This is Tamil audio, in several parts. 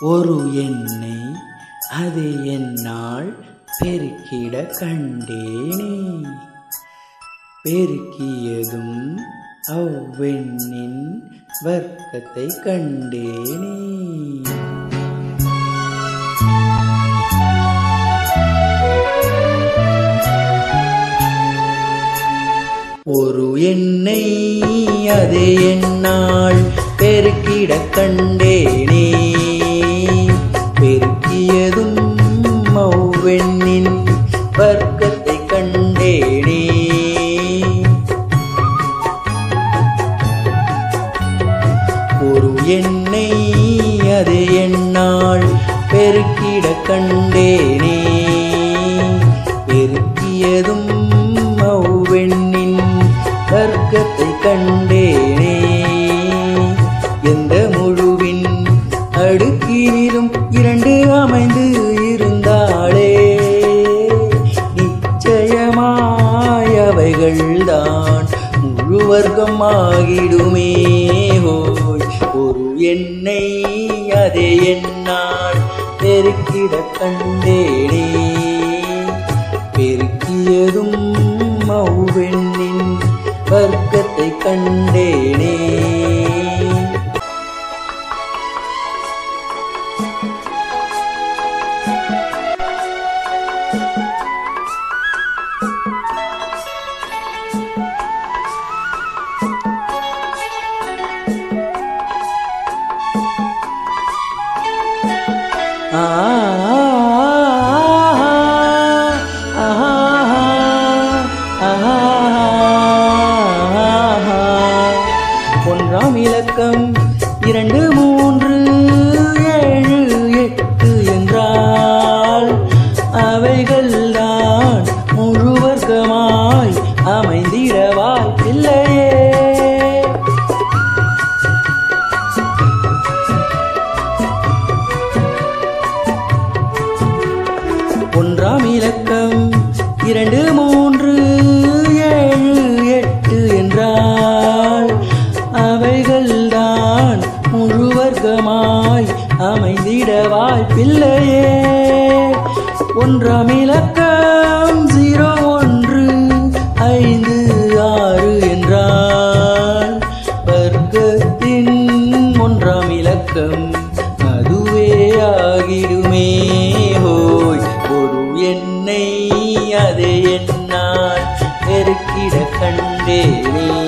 ஒரு எண்ணை அது என்னால் பெருக்கிட கண்டேனே. பெருக்கியதும் அவ்வெண்ணின் வர்க்கத்தை கண்டேனே. ஒரு எண்ணை அது என்னால் பெருக்கிட கண்டேன். வேணி ஒரு எண்ணை அது என்னால் பெருக்கிட கண்டேனே. பெருக்கியதும் அவ்வெண்ணின் வர்க்கத்தை கண்டேனே. அவைகள்தான் முழு வர்க்கம் ஆகிடுமே. ஹோய் ஒரு எண்ணை அதே என்னால் பெருக்கிட கண்டேனே. பெருக்கியதும் மௌவெண்ணின் வர்க்கத்தை கண்டேனே. ஒன்றாம் இலக்கம் இரண்டு மூன்று ஏழு எட்டு என்றால் அவைகள்தான் முழு வர்க்கமாய் அமைந்திட வாய்ப்பில்லையே. ஒன்றாம் இலக்கம் இரண்டு மூன்று பிள்ளையே ஒன்றாம் இலக்கம் ஜீரோ ஒன்று ஐந்து ஆறு என்றால் வர்க்கத்தின் ஒன்றாம் இலக்கம் அதுவே ஆகிடுமே. ஹோய் ஒரு என்னை அதை என்னால் பெருக்கிட கண்டேனே.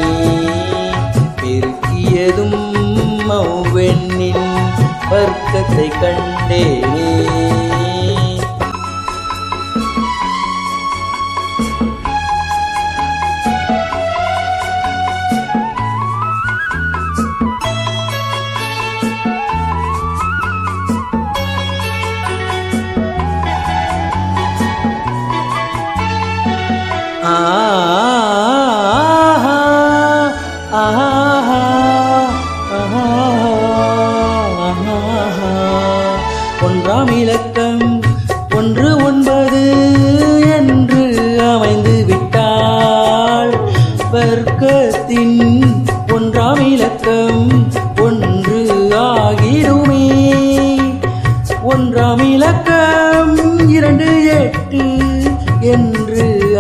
வர்க்கத்தை கண்டேனே.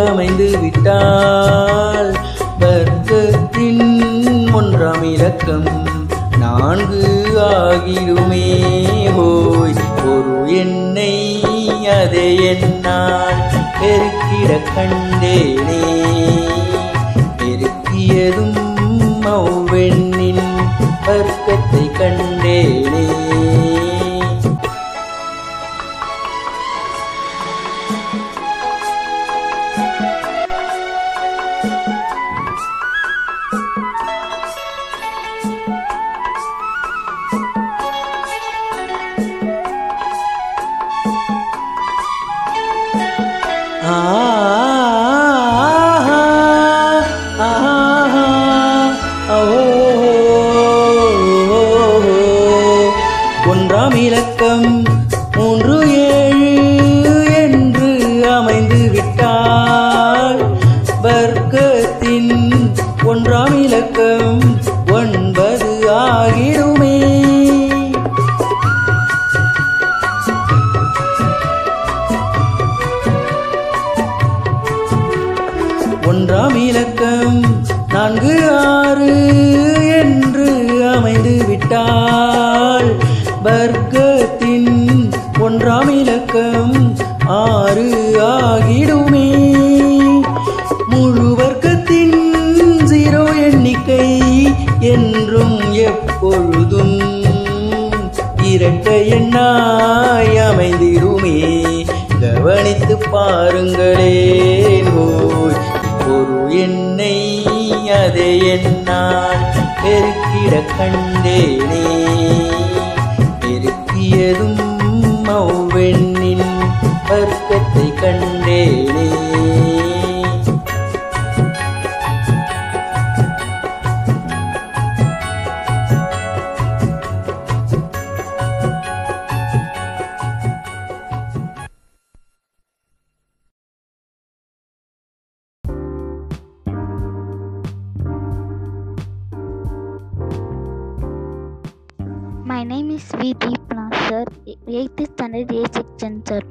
அமைந்து விட்டால் வர்க்கத்தின் ஒன்றாம் இலக்கம் நான்கு ஆகிருமே ஹோய் ஒரு என்னை அதை என்னால் பெருக்கிட கண்டேனே. பெருக்கியதும் ஒன்றாம் இலக்கம் நான்கு ஆறு என்று அமைந்து விட்டால் வர்க்கத்தின் ஒன்றாம் இலக்கம் ஆறு பெருக்கிட கண்டேனே பெருக்கியதும் மௌவெண்ணின் வர்க்கத்தை my name is V Deepna sir eighth standard A section sir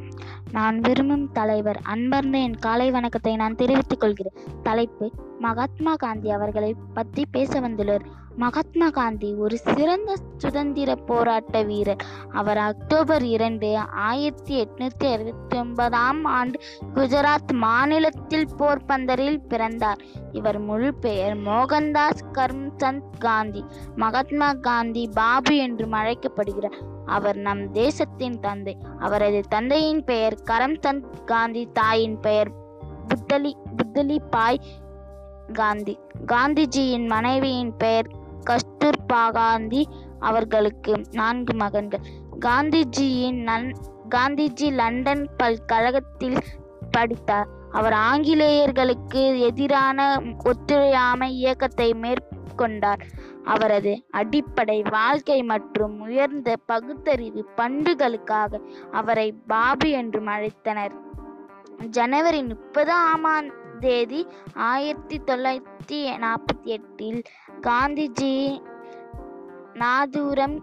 நான் விரும்பும் தலைவர் அன்பர்ந்த என் காலை வணக்கத்தை நான் தெரிவித்துக் கொள்கிறேன். தலைப்பு மகாத்மா காந்தி அவர்களை பற்றி பேச வந்துள்ளார். மகாத்மா காந்தி ஒரு சிறந்த சுதந்திர போராட்ட வீரர். அவர் அக்டோபர் இரண்டு ஆயிரத்தி எட்நூத்தி அறுபத்தி ஒன்பதாம் ஆண்டு குஜராத் மாநிலத்தில் போர்பந்தரில் பிறந்தார். இவர் முழு பெயர் மோகன்தாஸ் கர்ம்சந்த் காந்தி மகாத்மா காந்தி பாபு என்றும் அழைக்கப்படுகிறார். அவர் நம் தேசத்தின் தந்தை. அவரது தந்தையின் பெயர் கரம்சந்த் காந்தி தாயின் பெயர் புத்தலி புத்தலி பாய் காந்தி. காந்திஜியின் மனைவியின் பெயர் கஸ்தூர்பா காந்தி அவர்களுக்கு நான்கு மகன்கள். காந்திஜியின் நன் காந்திஜி லண்டன் பல்கழகத்தில் படித்தார். அவர் ஆங்கிலேயர்களுக்கு எதிரான ஒத்துழையாமை இயக்கத்தை மேற்கொண்டார். அவரது அடிப்படை வாழ்க்கை மற்றும் உயர்ந்த பகுத்தறிவு பண்புகளுக்காக அவரை பாபு என்றும் அழைத்தனர். ஜனவரி முப்பதாம் தேதி ஆயிரத்தி தொள்ளாயிரத்தி நாற்பத்தி எட்டில் காந்திஜி நாதூரம்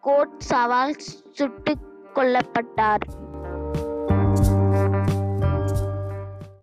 கோட் சவால் சுட்டு கொல்லப்பட்டார்.